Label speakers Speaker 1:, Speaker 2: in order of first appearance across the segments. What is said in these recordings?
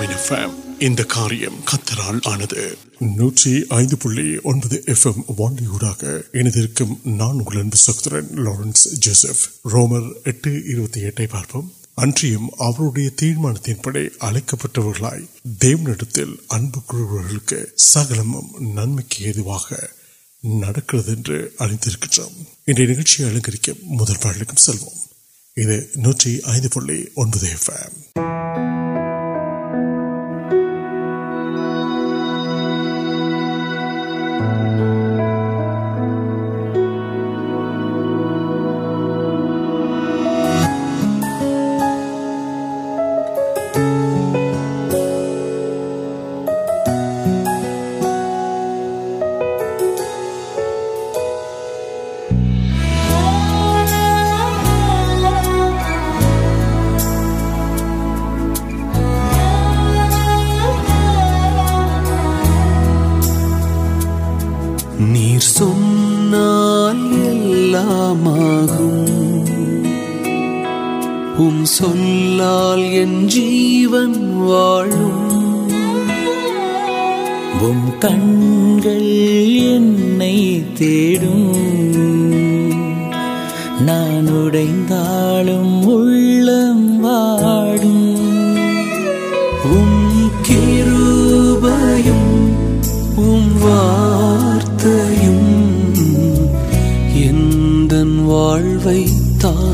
Speaker 1: ஆமீன் எஃப்எம் இந்த காரியம் கத்தரால் ஆனது நூற்றி ஐந்து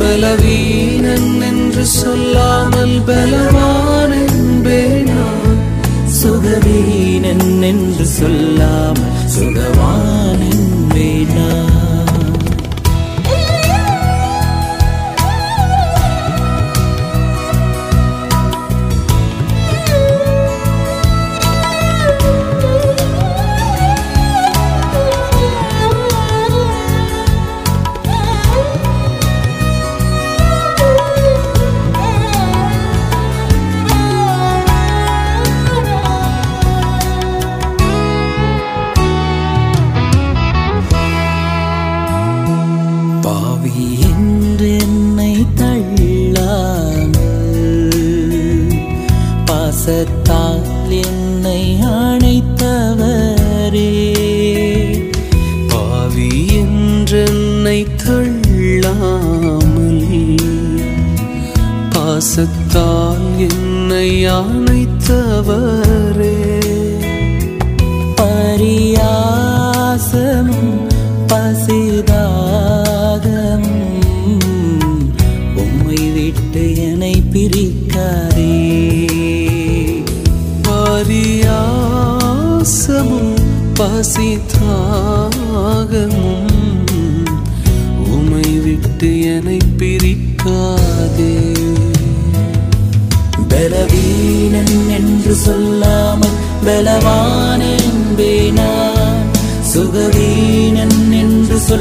Speaker 2: بلوین بلوان
Speaker 3: سگوین سین بلوین بلوان سگوین س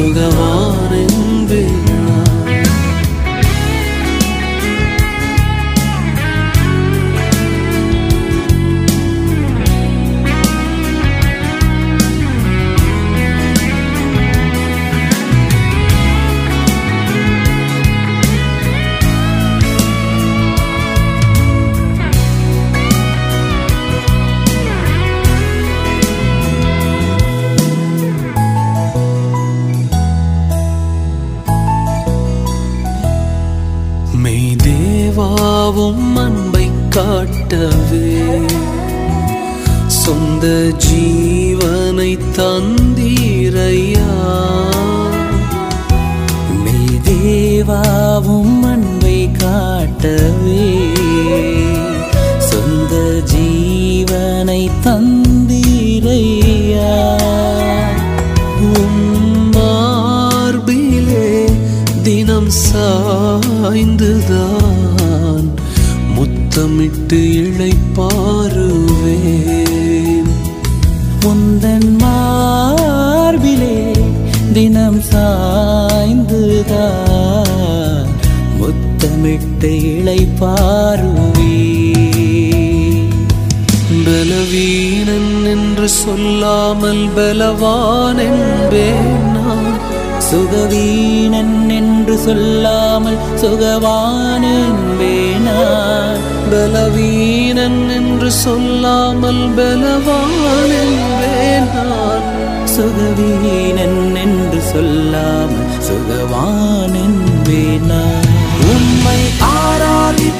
Speaker 2: سگوا جی تندر یا
Speaker 3: دیو کاٹ
Speaker 2: ویل بلوان بلوین بلوان سینا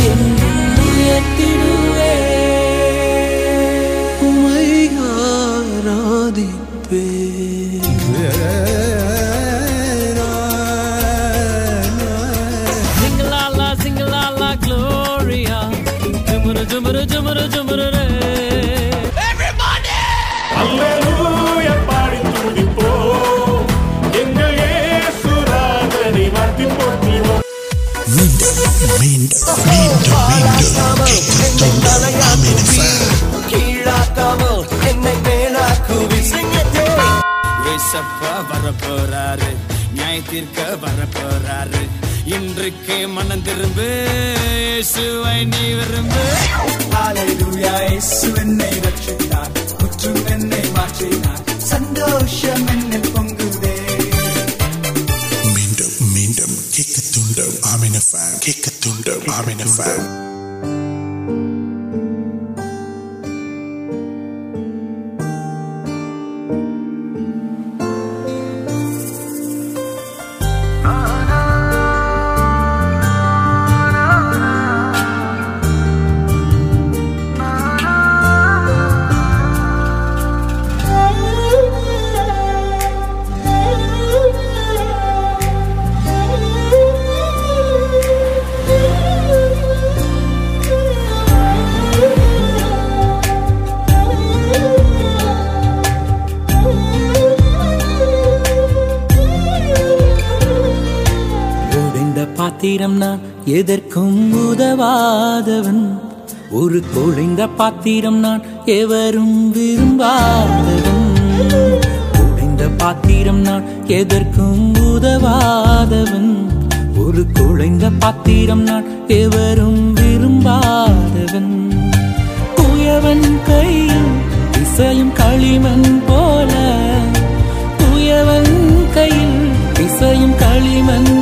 Speaker 4: منتر
Speaker 5: سنگ میڈ
Speaker 1: میڈ تمین
Speaker 3: نانداد وادمن پو کلیمن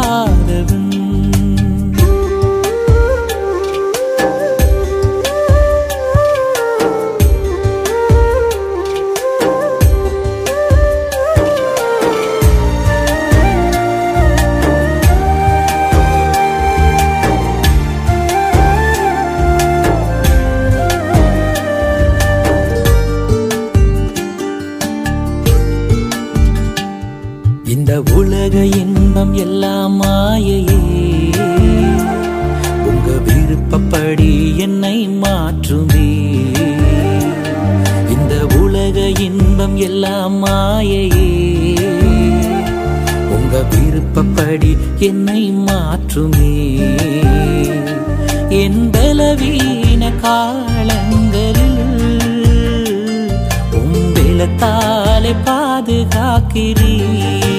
Speaker 3: رینسم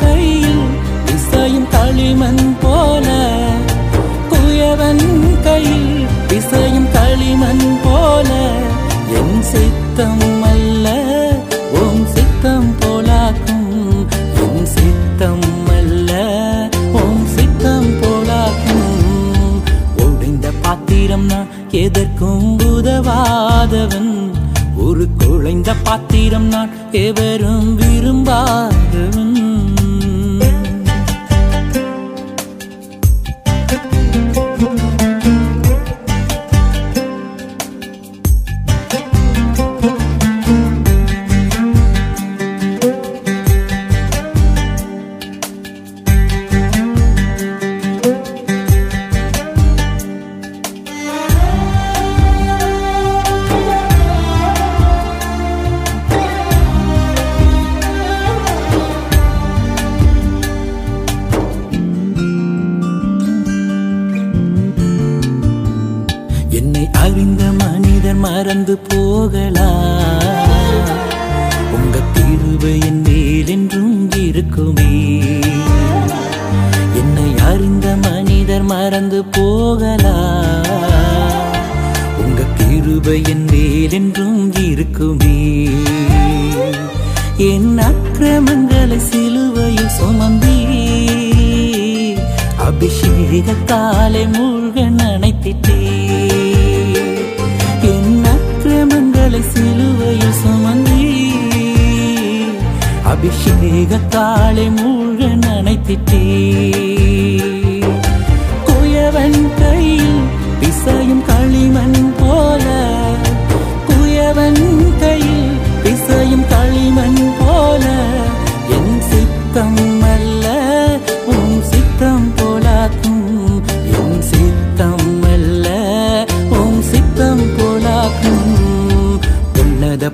Speaker 3: پولیس تالمن پو سم پاترمان و سم ورت مل سمک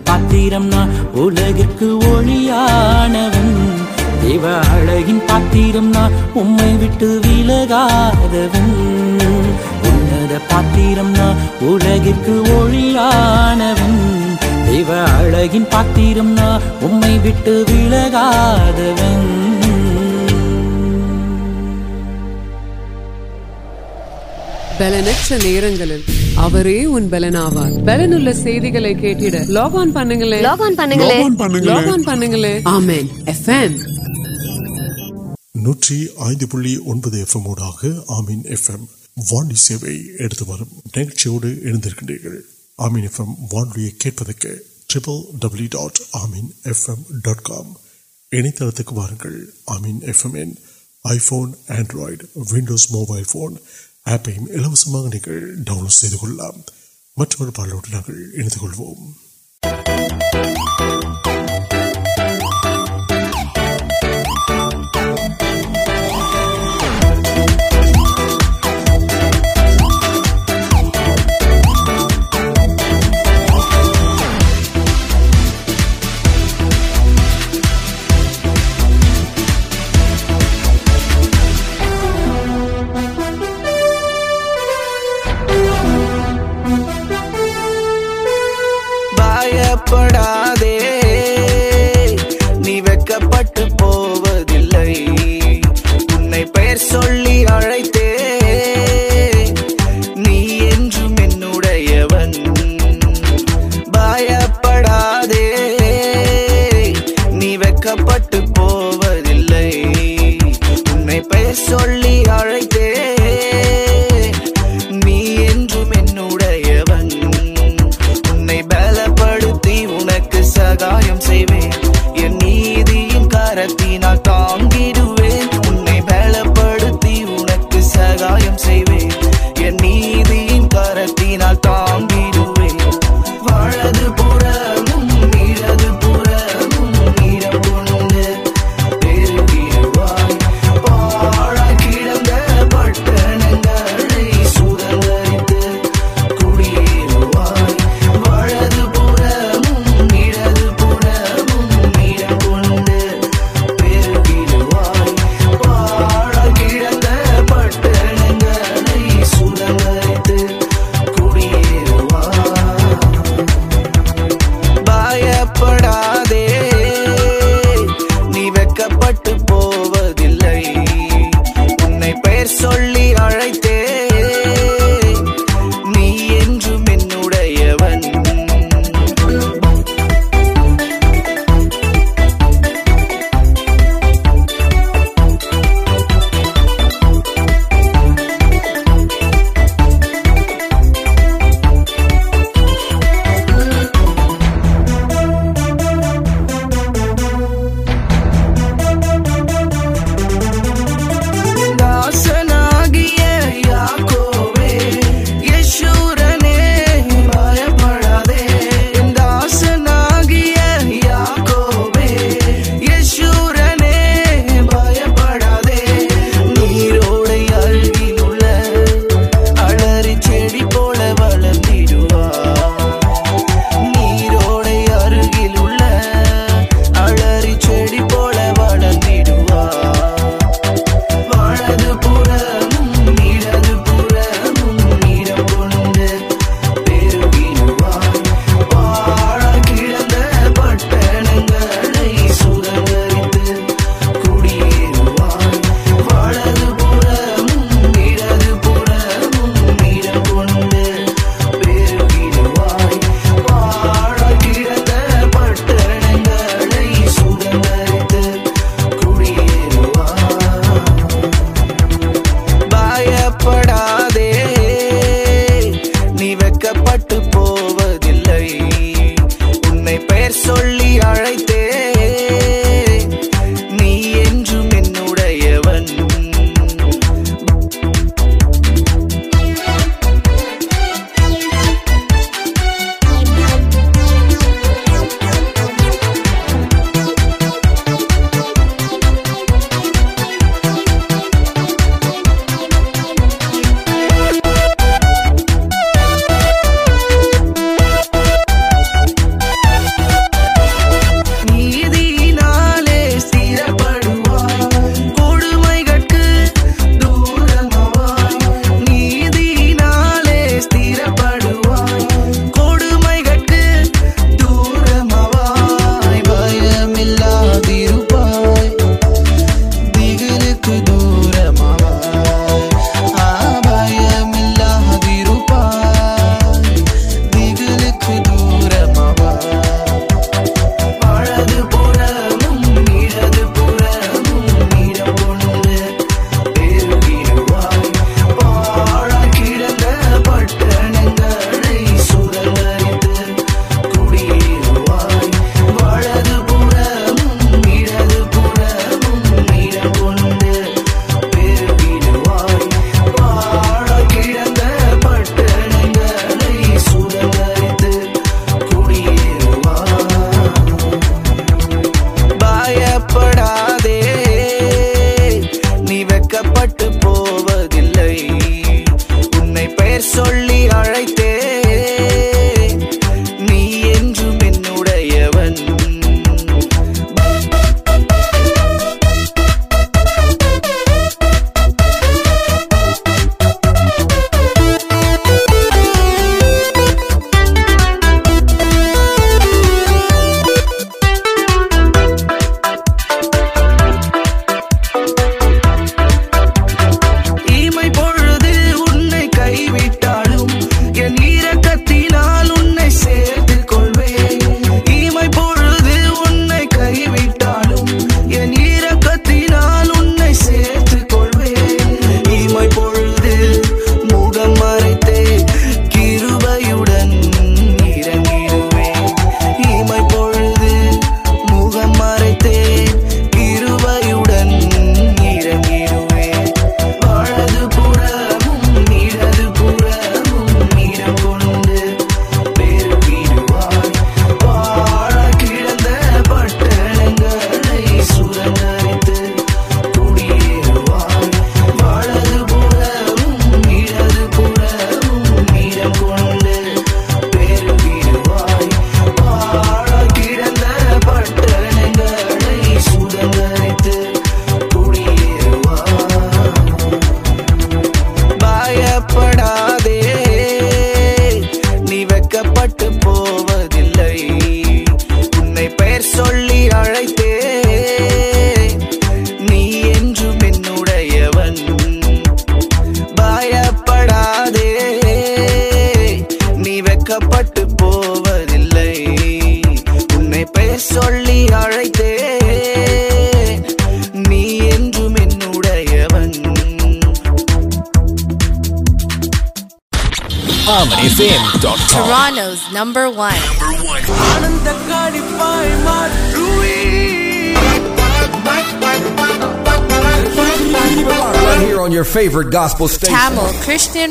Speaker 3: پاتر
Speaker 6: نل بلن آواز بلنگ لاکھ
Speaker 1: نو ایم وانڈ نوانڈ موبائل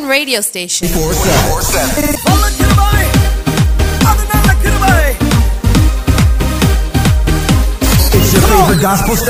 Speaker 7: ریڈو اسٹیشن
Speaker 8: گاس پوسٹ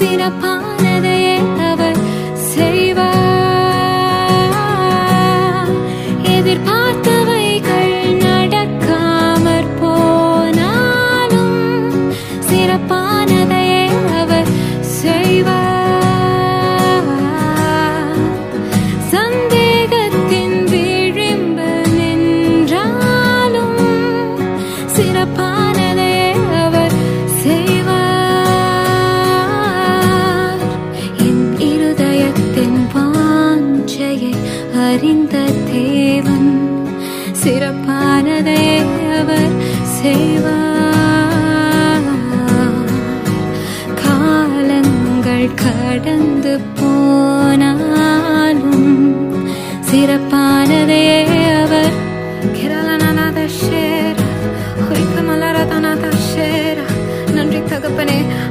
Speaker 9: سرپانے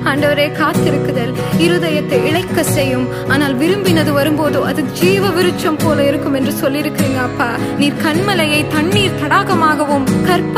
Speaker 10: ہرد آنا وربن ویو ویچمپل تڑا کارو گروپ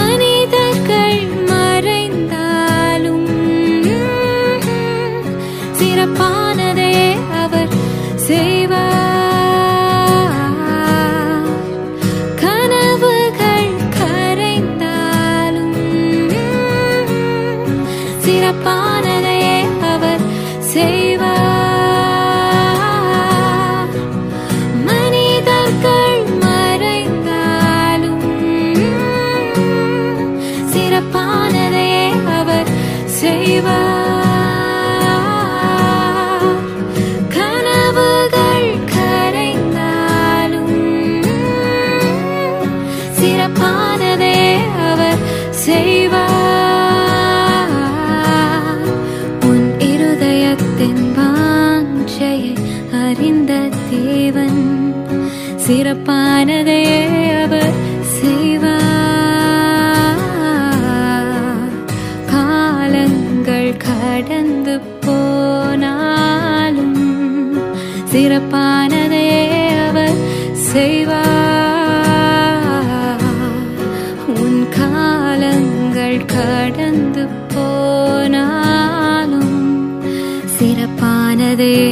Speaker 9: மனிதர்கள் மறைந்தாலும் پاندو ان کا سرپاندو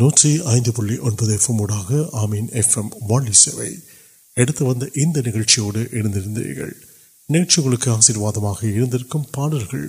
Speaker 1: நூற்றி ஐந்து புள்ளி ஒன்பது எஃப்எம் ஊடாக ஆமீன் எஃப்எம் வாலி சேவை எடுத்து வந்த இந்த நிகழ்ச்சியோடு இணைந்திருந்தீர்கள் நிகழ்ச்சி உங்களுக்கு ஆசீர்வாதமாக இருந்திருக்கும் பாடல்கள்